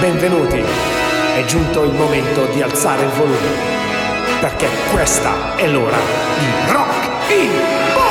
Benvenuti, è giunto il momento di alzare il volume, perché questa è l'ora di Rock in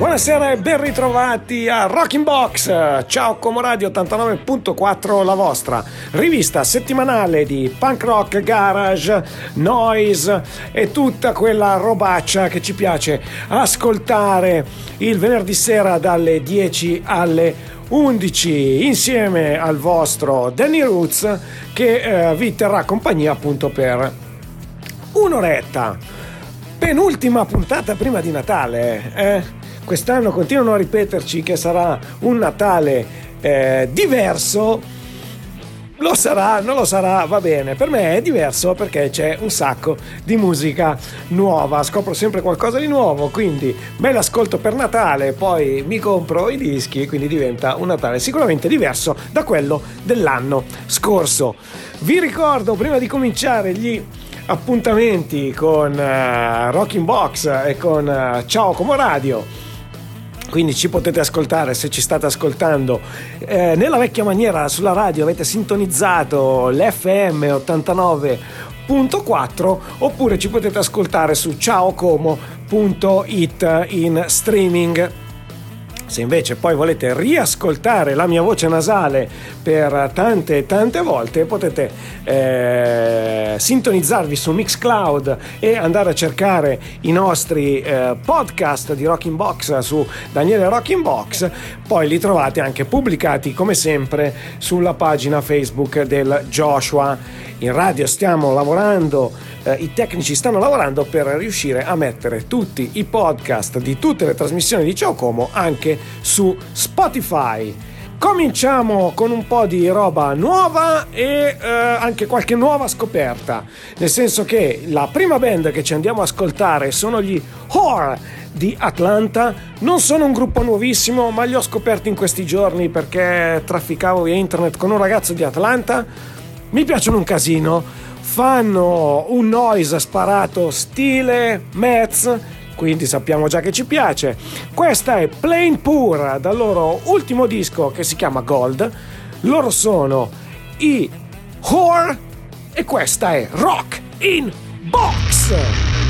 Buonasera e ben ritrovati a Rocking Box. Ciao Comoradio 89.4, la vostra rivista settimanale di punk rock, garage, noise e tutta quella robaccia che ci piace ascoltare il venerdì sera dalle 10 alle 11 insieme al vostro Danny Roots che eh, vi terrà compagnia appunto per un'oretta. Penultima puntata prima di Natale, eh? Quest'anno continuano a ripeterci che sarà un Natale eh, diverso, lo sarà, non lo sarà, va bene. Per me è diverso perché c'è un sacco di musica nuova, scopro sempre qualcosa di nuovo, quindi me l'ascolto per Natale, poi mi compro i dischi, quindi diventa un Natale sicuramente diverso da quello dell'anno scorso. Vi ricordo prima di cominciare gli appuntamenti con uh, Rocking Box e con uh, Ciao Como Radio quindi ci potete ascoltare se ci state ascoltando. Eh, nella vecchia maniera sulla radio avete sintonizzato l'FM 89.4 oppure ci potete ascoltare su ciaocomo.it in streaming se invece poi volete riascoltare la mia voce nasale per tante e tante volte, potete eh, sintonizzarvi su Mixcloud e andare a cercare i nostri eh, podcast di Rocking Box su Daniele Rocking Box. Poi li trovate anche pubblicati come sempre sulla pagina Facebook del Joshua. In radio stiamo lavorando eh, i tecnici stanno lavorando per riuscire a mettere tutti i podcast di tutte le trasmissioni di Ciao Como anche su Spotify. Cominciamo con un po' di roba nuova e eh, anche qualche nuova scoperta, nel senso che la prima band che ci andiamo a ascoltare sono gli Whore di Atlanta. Non sono un gruppo nuovissimo, ma li ho scoperti in questi giorni perché trafficavo via internet con un ragazzo di Atlanta. Mi piacciono un casino fanno un noise sparato stile Metz quindi sappiamo già che ci piace. Questa è Plain Pure dal loro ultimo disco che si chiama Gold. Loro sono i Whore e questa è Rock in Box.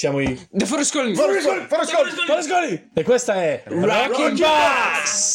siamo i The Forest Colony Forest Colony Forest e questa è Rocking Box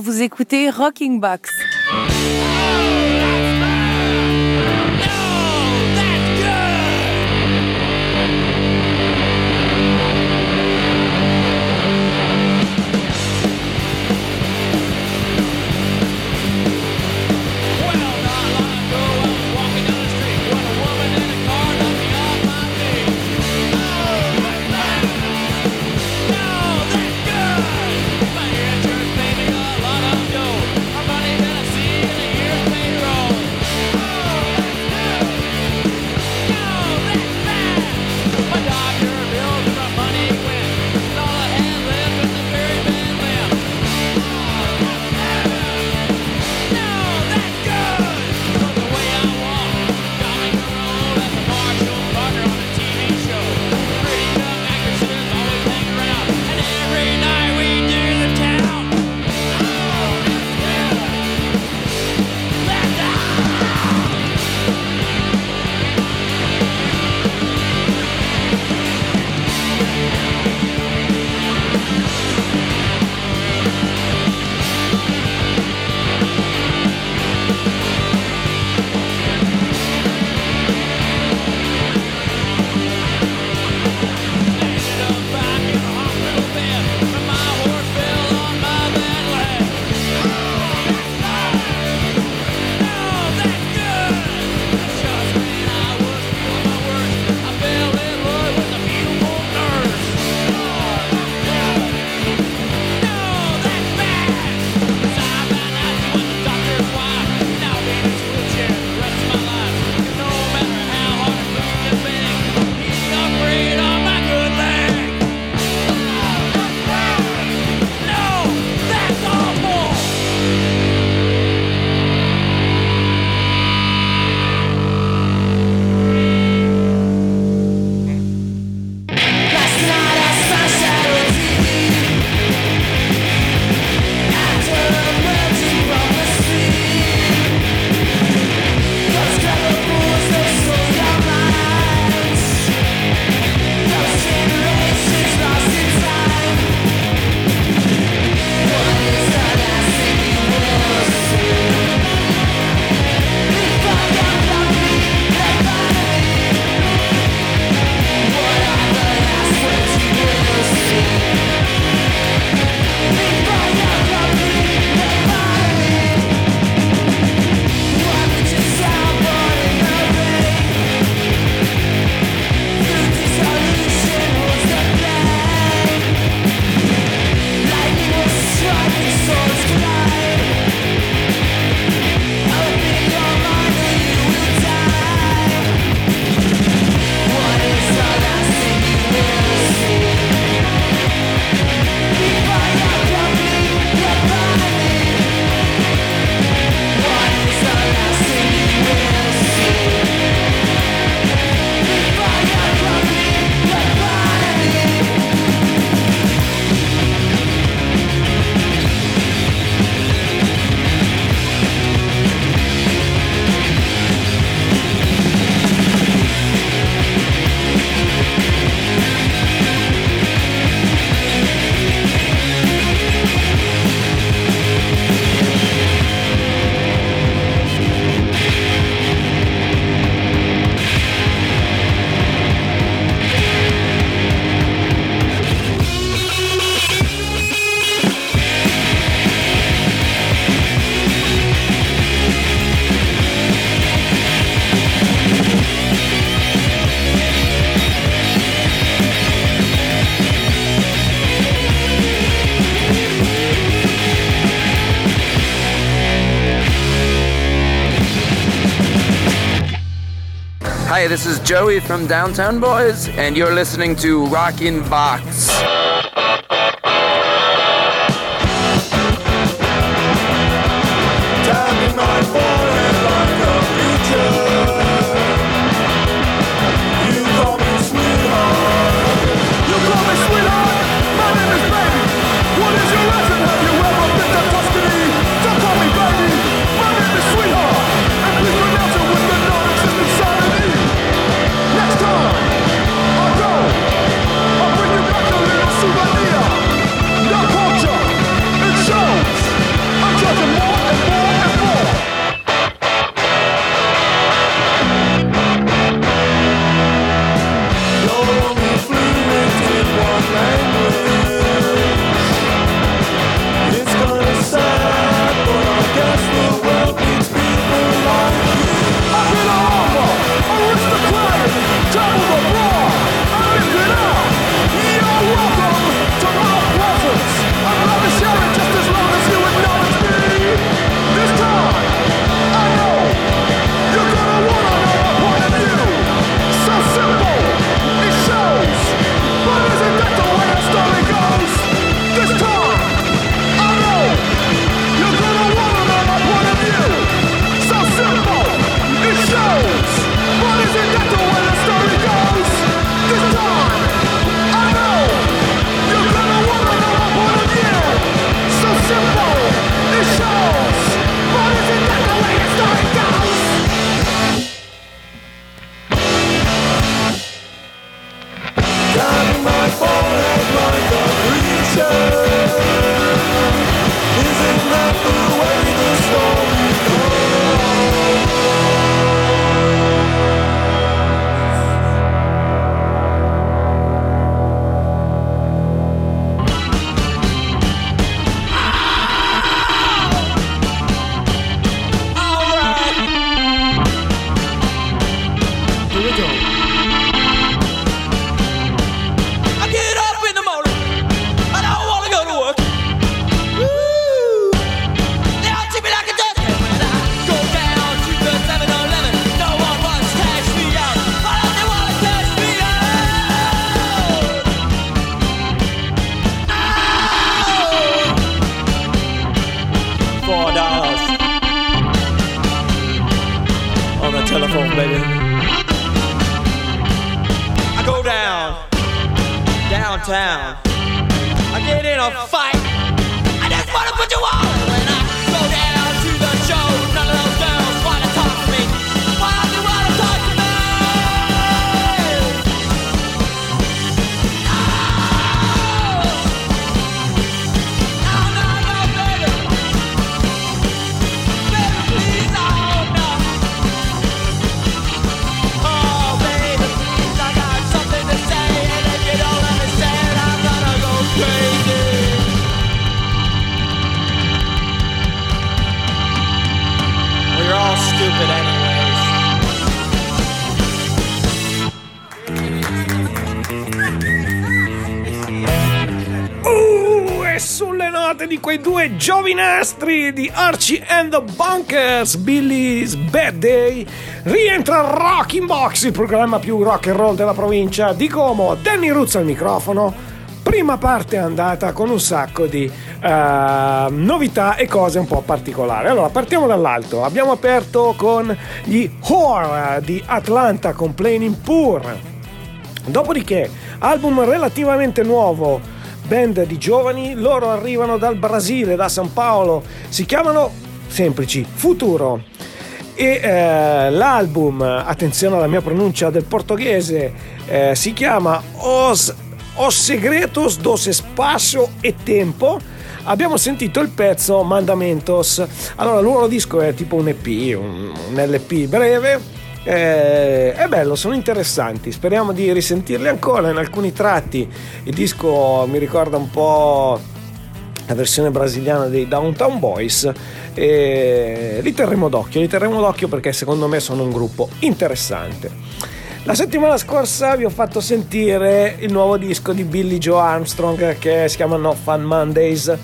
Vous écoutez Rocking Box. Hi, this is Joey from Downtown Boys, and you're listening to Rockin' Box. Note di quei due giovinastri di Archie and the Bunkers, Billy's Bad Day, rientra Rock in Box, il programma più rock and roll della provincia di Como. Danny Roots al microfono. Prima parte andata con un sacco di eh, novità e cose un po' particolari. Allora, partiamo dall'alto. Abbiamo aperto con gli Whore di Atlanta Complaining Poor. Dopodiché, album relativamente nuovo, band di giovani, loro arrivano dal Brasile, da San Paolo, si chiamano semplici Futuro. E eh, l'album, attenzione alla mia pronuncia del portoghese, eh, si chiama Os, Os Segretos dos Espaço e Tempo. Abbiamo sentito il pezzo Mandamentos. Allora, il loro disco è tipo un EP, un, un LP breve, eh, è bello, sono interessanti. Speriamo di risentirli ancora. In alcuni tratti il disco mi ricorda un po' la versione brasiliana dei Downtown Boys. E li terremo d'occhio, li terremo d'occhio perché secondo me sono un gruppo interessante. La settimana scorsa vi ho fatto sentire il nuovo disco di Billy Joe Armstrong che si chiama No Fun Mondays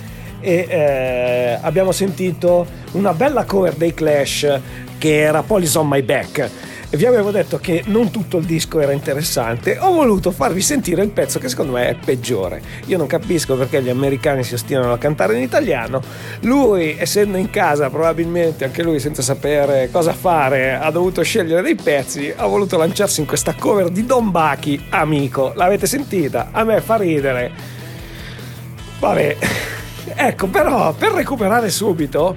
e eh, abbiamo sentito una bella cover dei Clash che era Police on My Back. Vi avevo detto che non tutto il disco era interessante, ho voluto farvi sentire il pezzo che secondo me è peggiore. Io non capisco perché gli americani si ostinano a cantare in italiano. Lui, essendo in casa, probabilmente anche lui senza sapere cosa fare, ha dovuto scegliere dei pezzi, ha voluto lanciarsi in questa cover di Don Bachi, amico. L'avete sentita? A me fa ridere. Vabbè, ecco, però per recuperare subito,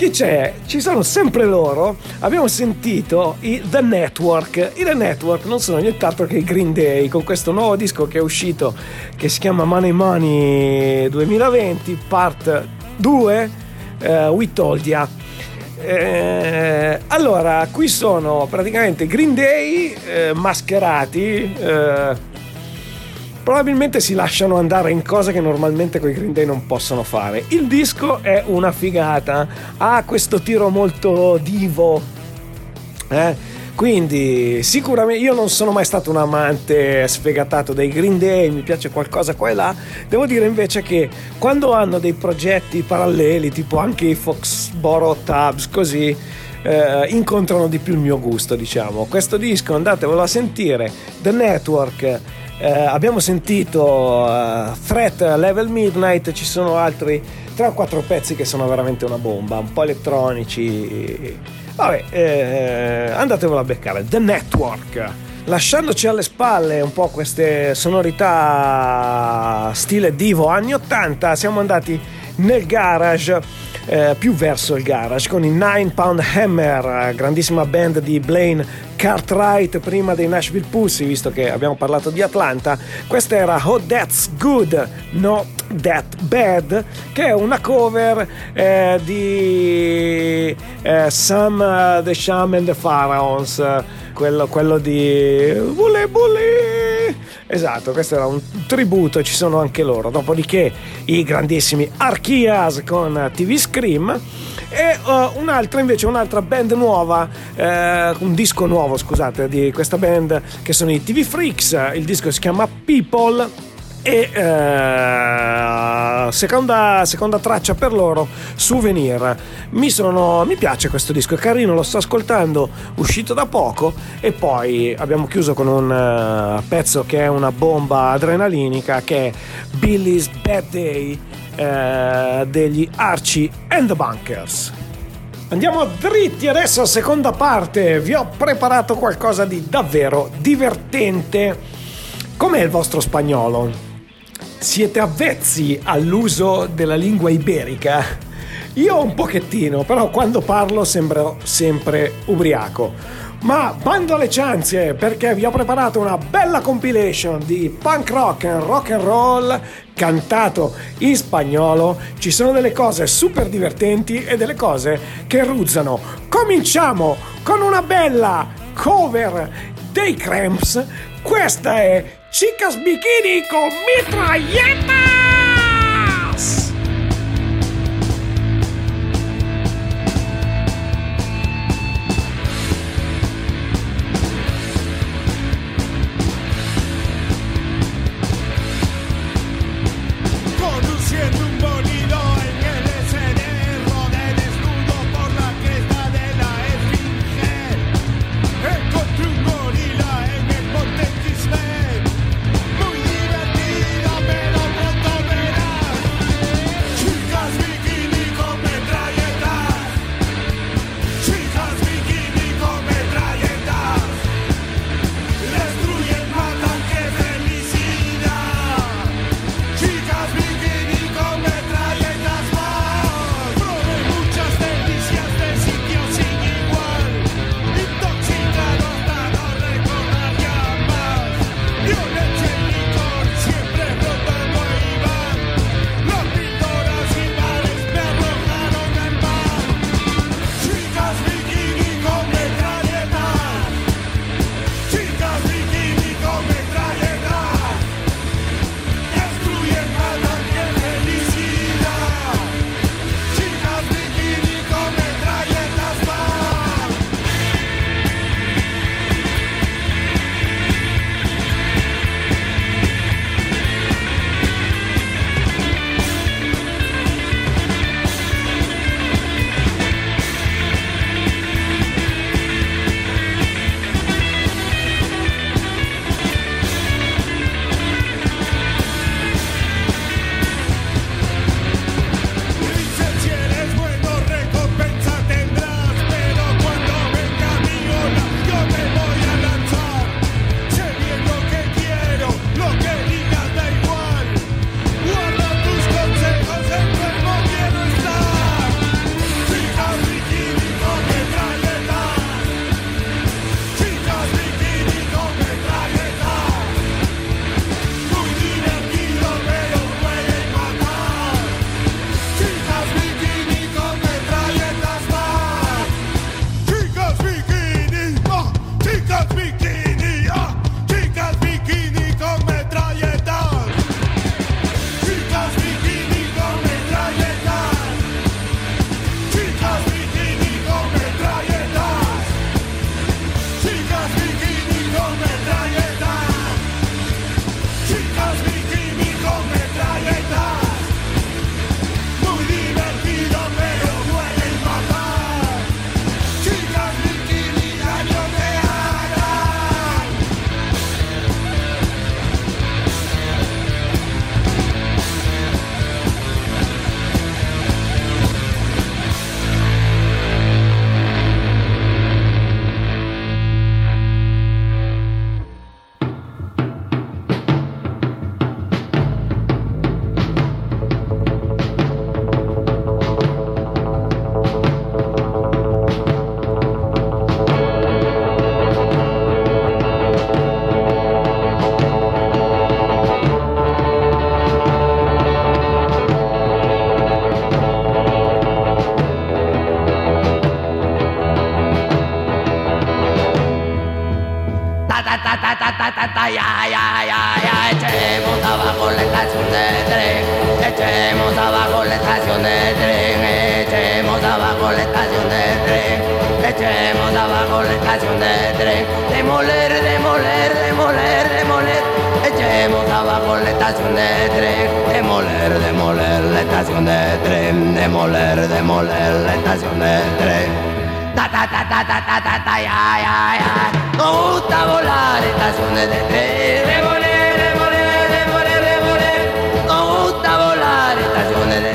chi c'è? Ci sono sempre loro. Abbiamo sentito i The Network. I The Network non sono nient'altro che i Green Day con questo nuovo disco che è uscito che si chiama Money Money 2020, part 2, eh, We Told Ya. Eh, allora, qui sono praticamente Green Day eh, mascherati. Probabilmente si lasciano andare in cose che normalmente con i Green Day non possono fare. Il disco è una figata, ha questo tiro molto divo. eh. Quindi sicuramente io non sono mai stato un amante sfegatato dei Green Day, mi piace qualcosa qua e là. Devo dire invece che quando hanno dei progetti paralleli, tipo anche i Foxboro Tabs, così, eh, incontrano di più il mio gusto, diciamo. Questo disco andatevelo a sentire, The Network. Eh, abbiamo sentito eh, Threat Level Midnight, ci sono altri 3 o 4 pezzi che sono veramente una bomba, un po' elettronici. Vabbè, eh, andatevelo a beccare. The Network. Lasciandoci alle spalle un po' queste sonorità stile divo anni 80, siamo andati nel garage, eh, più verso il garage, con i Nine Pound Hammer, grandissima band di Blaine Cartwright, prima dei Nashville Pussy, visto che abbiamo parlato di Atlanta. Questa era Oh That's Good, Not That Bad, che è una cover eh, di eh, Sam eh, The Sham and the Pharaohs, eh, quello, quello di Bule Bule. Esatto, questo era un tributo, ci sono anche loro. Dopodiché i grandissimi Archias con TV Scream e uh, un'altra invece, un'altra band nuova, eh, un disco nuovo, scusate, di questa band che sono i TV Freaks. Il disco si chiama People e eh, seconda, seconda traccia per loro Souvenir mi, sono, mi piace questo disco è carino lo sto ascoltando uscito da poco e poi abbiamo chiuso con un eh, pezzo che è una bomba adrenalinica che è Billy's Bad Day eh, degli Archie and the Bunkers Andiamo dritti adesso a seconda parte. Vi ho preparato qualcosa di davvero divertente. Com'è il vostro spagnolo? Siete avvezzi all'uso della lingua iberica? Io un pochettino, però quando parlo sembro sempre ubriaco. Ma bando alle cianze perché vi ho preparato una bella compilation di punk rock e rock and roll cantato in spagnolo. Ci sono delle cose super divertenti e delle cose che ruzzano. Cominciamo con una bella cover dei Cramps. Questa è Chicas Bikini con mitrailletas. La estación de tren. Ta ta ta ta ta ta ta ta ya ya ya. Nos gusta volar estaciones de tren. Demoler, demoler, demoler, demoler. Nos gusta volar estaciones de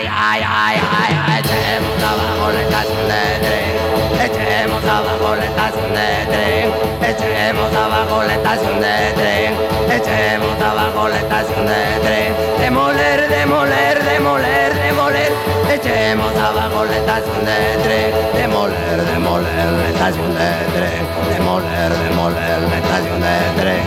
ya ya ya ya. Echemos abajo la estación de tren. Echemos abajo la estación de tren. Echemos abajo la estación de tren. Echemos abajo la estación de tren. Demoler, demoler, demoler, demoler. Echemos abajo la estación de tren. Demoler, demoler la estación de tren. Demoler, demoler la estación de tren.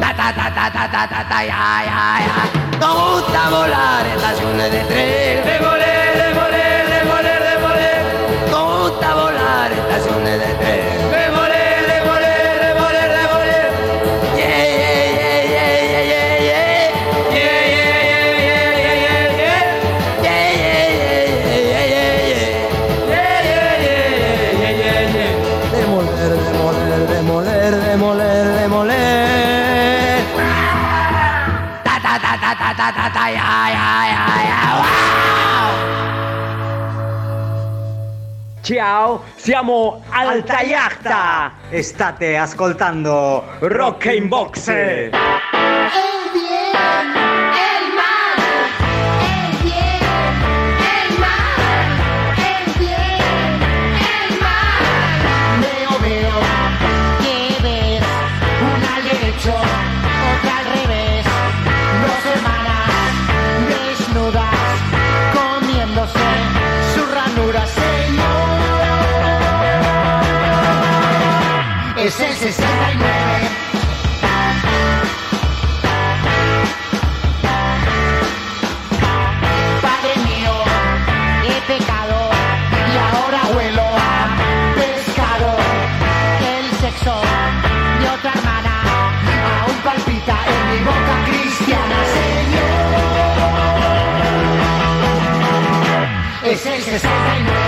Ta ta ta ta ta ta ta ta ya ya ya. Nos gusta volar en estaciones de tren. De voler, de voler, de voler, de voler. Nos gusta volar en estaciones de tren. Ta ta ta ya ya ya ya. Wow! Ciao, siamo Alta Yachta state ascoltando Rock in Box. Es el 69. Padre mío, he pecado y ahora huelo a pescado. El sexo de otra hermana aún palpita en mi boca cristiana, Señor. Es el 69.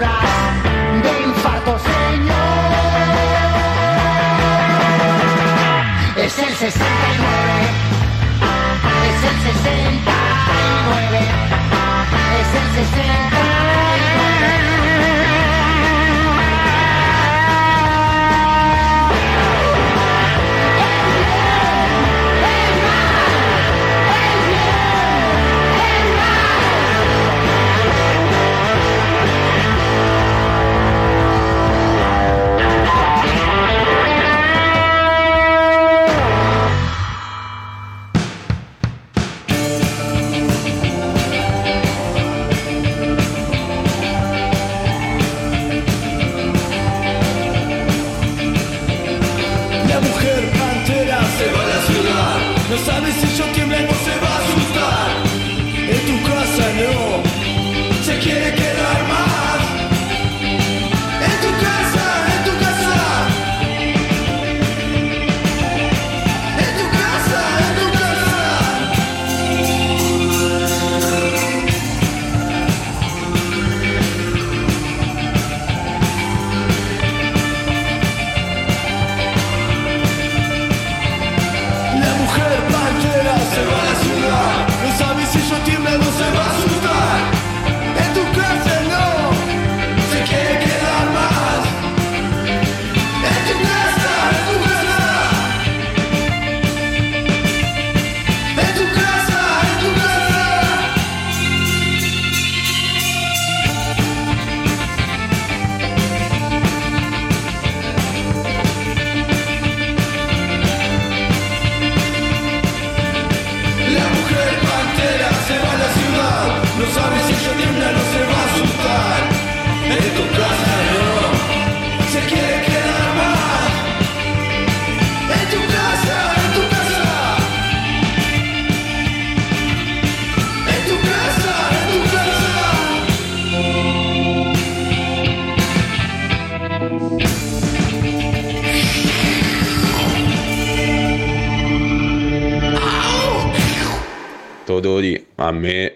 De infarto, Señor. Es el 69,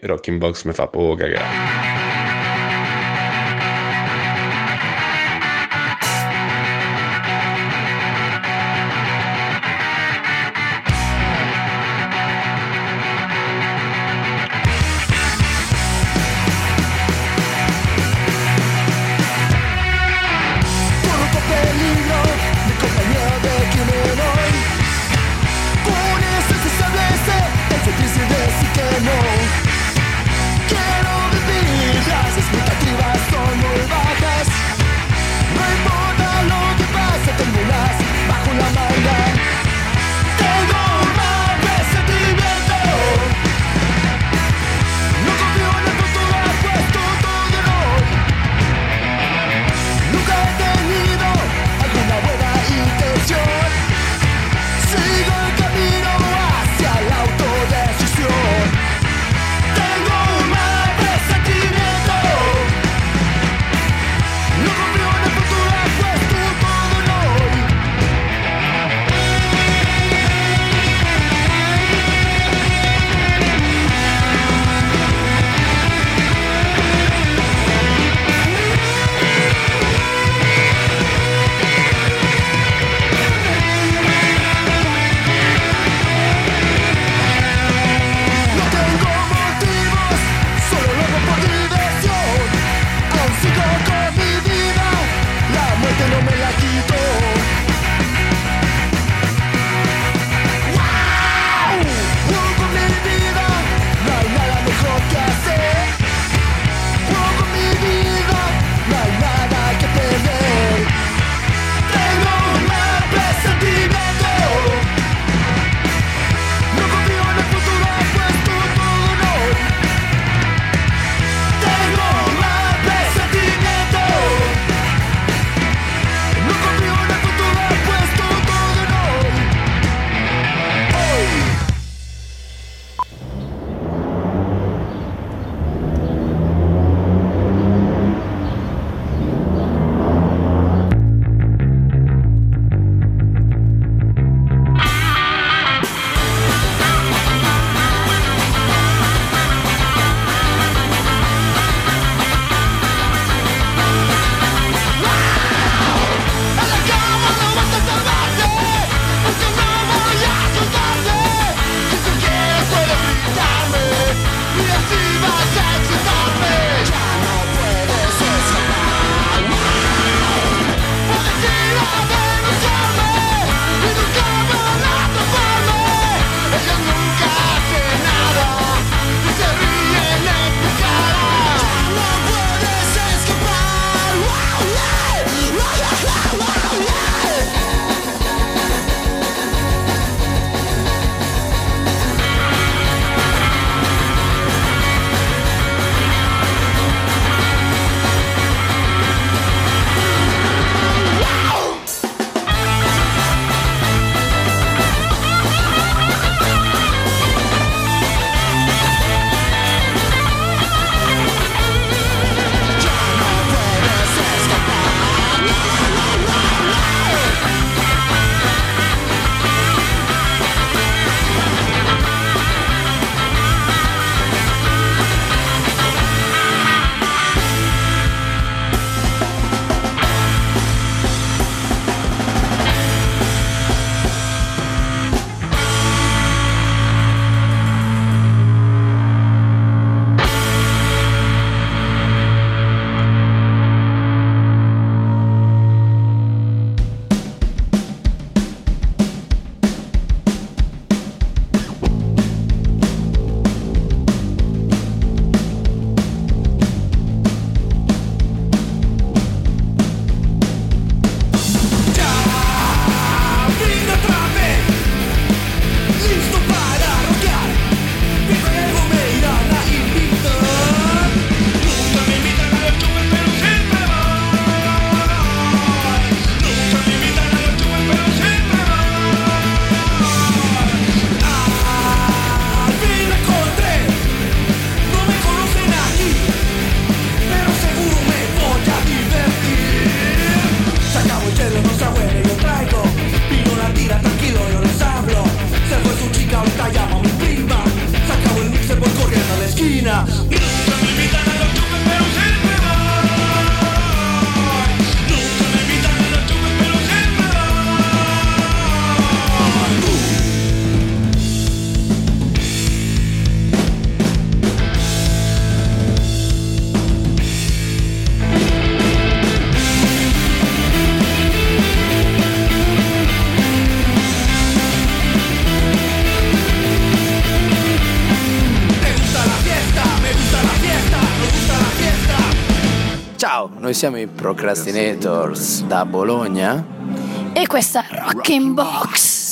me Rocking Box mi fa poco siamo i Procrastinators da Bologna. E questa Rock Box.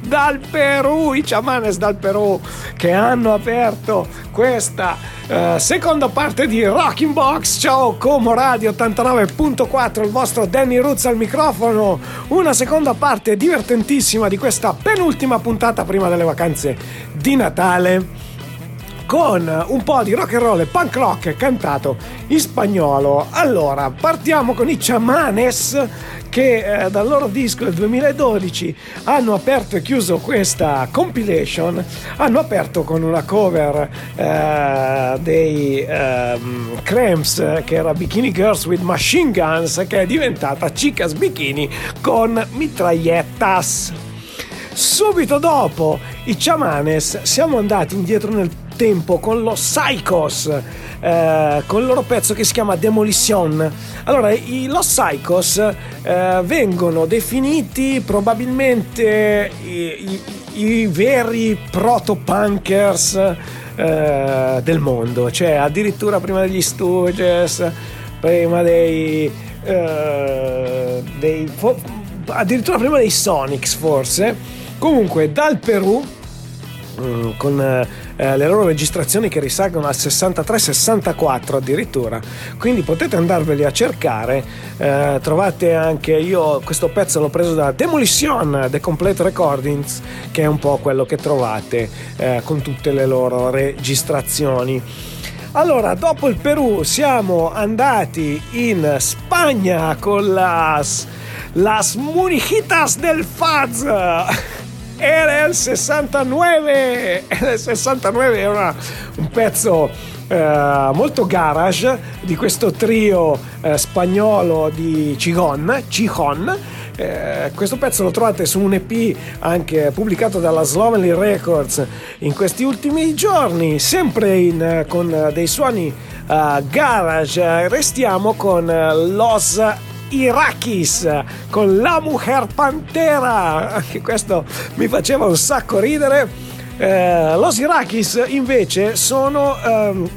Dal Perù, i chamanes dal Perù che hanno aperto questa eh, seconda parte di Rocking Box. Ciao Como Radio 89.4, il vostro Danny Roots al microfono. Una seconda parte divertentissima di questa penultima puntata prima delle vacanze di Natale con un po' di rock and roll e punk rock cantato in spagnolo. Allora, partiamo con i Chamanes che eh, dal loro disco del 2012 hanno aperto e chiuso questa compilation. Hanno aperto con una cover eh, dei ehm, Cramps che era Bikini Girls with Machine Guns che è diventata Chicas Bikini con mitragliettas. Subito dopo i Chamanes siamo andati indietro nel tempo con lo Psychos, eh, con il loro pezzo che si chiama Demolition. Allora, i, los Psychos eh, vengono definiti probabilmente i, i- i veri proto-punkers eh, del mondo, cioè addirittura prima degli Stooges, prima dei... eh, dei addirittura prima dei Sonics forse. Comunque dal Perù mm, con eh, le loro registrazioni che risalgono al 63-64 addirittura. Quindi potete andarveli a cercare. Eh, trovate anche io questo pezzo l'ho preso da Demolition The Complete Recordings che è un po' quello che trovate eh, con tutte le loro registrazioni. Allora, dopo il Perù siamo andati in Spagna con las, las Munijitas del Faz. Era il 69, era il 69 era un pezzo eh, molto garage di questo trio eh, spagnolo di Cigon, Cijon. Eh, questo pezzo lo trovate su un EP anche pubblicato dalla Slovenly Records in questi ultimi giorni, sempre in, con dei suoni eh, garage. Restiamo con eh, Los Irakis con la Mujer Pantera. Anche questo mi faceva un sacco ridere. Eh, Los Irakis invece sono ehm,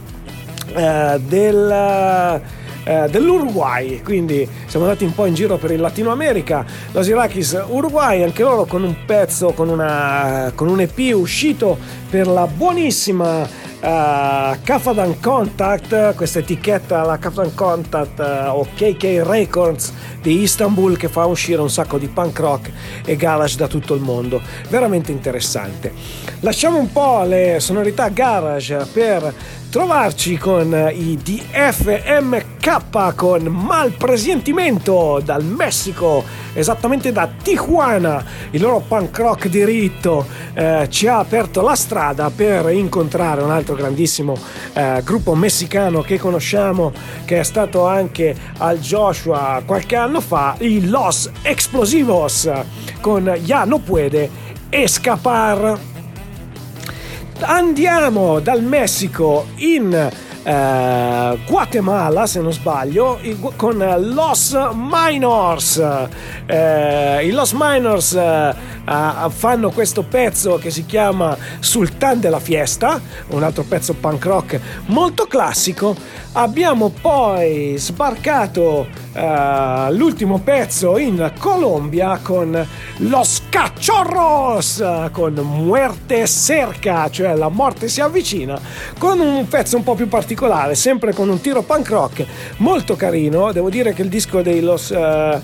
eh, del, eh, dell'Uruguay, quindi siamo andati un po' in giro per il Latino America. Los Irakis Uruguay, anche loro con un pezzo, con, una, con un EP uscito per la buonissima Uh, Cafadan Contact, questa etichetta, la Cafadan Contact uh, o KK Records di Istanbul che fa uscire un sacco di punk rock e garage da tutto il mondo. Veramente interessante. Lasciamo un po' le sonorità garage per trovarci con i DFMK con Malpresentimento dal Messico, esattamente da Tijuana. Il loro punk rock diritto eh, ci ha aperto la strada per incontrare un altro grandissimo eh, gruppo messicano che conosciamo, che è stato anche al Joshua qualche anno fa, i Los Explosivos con Ya no puede escapar andiamo dal Messico in eh, Guatemala, se non sbaglio, con Los Minors. Eh, I Los Minors eh, fanno questo pezzo che si chiama Sultan della Fiesta, un altro pezzo punk rock molto classico. Abbiamo poi sbarcato eh, l'ultimo pezzo in Colombia con Los Cachorros, con Muerte Cerca, cioè la morte si avvicina, con un pezzo un po' più particolare, sempre con un tiro punk rock molto carino. Devo dire che il disco dei Los eh,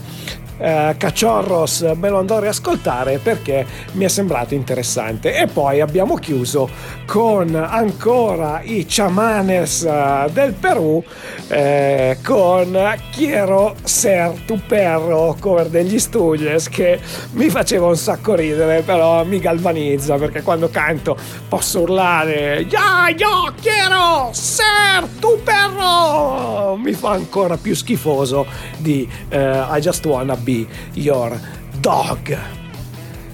eh, Cachorros me lo andrò a riascoltare perché mi è sembrato interessante. E poi abbiamo chiuso con ancora i chamanes eh, del Perù eh, con Quiero ser tu perro, cover degli Stooges che mi faceva un sacco ridere, però mi galvanizza perché quando canto posso urlare Ya, yo quiero ser tu perro! Mi fa ancora più schifoso di eh, I just wanna be your dog.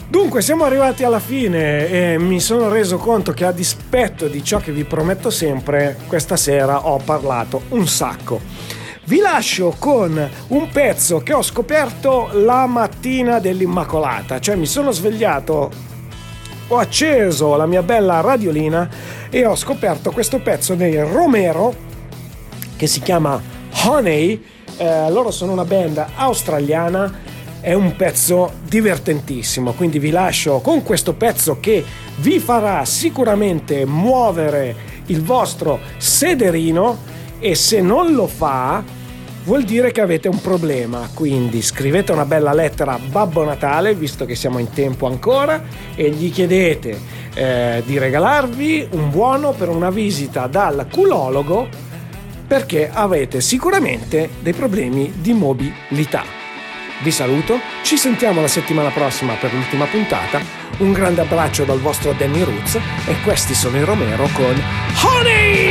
Dunque siamo arrivati alla fine e mi sono reso conto che a dispetto di ciò che vi prometto sempre, questa sera ho parlato un sacco. Vi lascio con un pezzo che ho scoperto la mattina dell'Immacolata, cioè mi sono svegliato, ho acceso la mia bella radiolina e ho scoperto questo pezzo dei Romero che si chiama Honey Eh, loro sono una band australiana, è un pezzo divertentissimo, quindi vi lascio con questo pezzo che vi farà sicuramente muovere il vostro sederino e se non lo fa vuol dire che avete un problema, quindi scrivete una bella lettera a Babbo Natale, visto che siamo in tempo ancora, e gli chiedete eh, di regalarvi un buono per una visita dal culologo perché avete sicuramente dei problemi di mobilità. Vi saluto, ci sentiamo la settimana prossima per l'ultima puntata. Un grande abbraccio dal vostro Danny Roots e questi sono i Romero con Honey!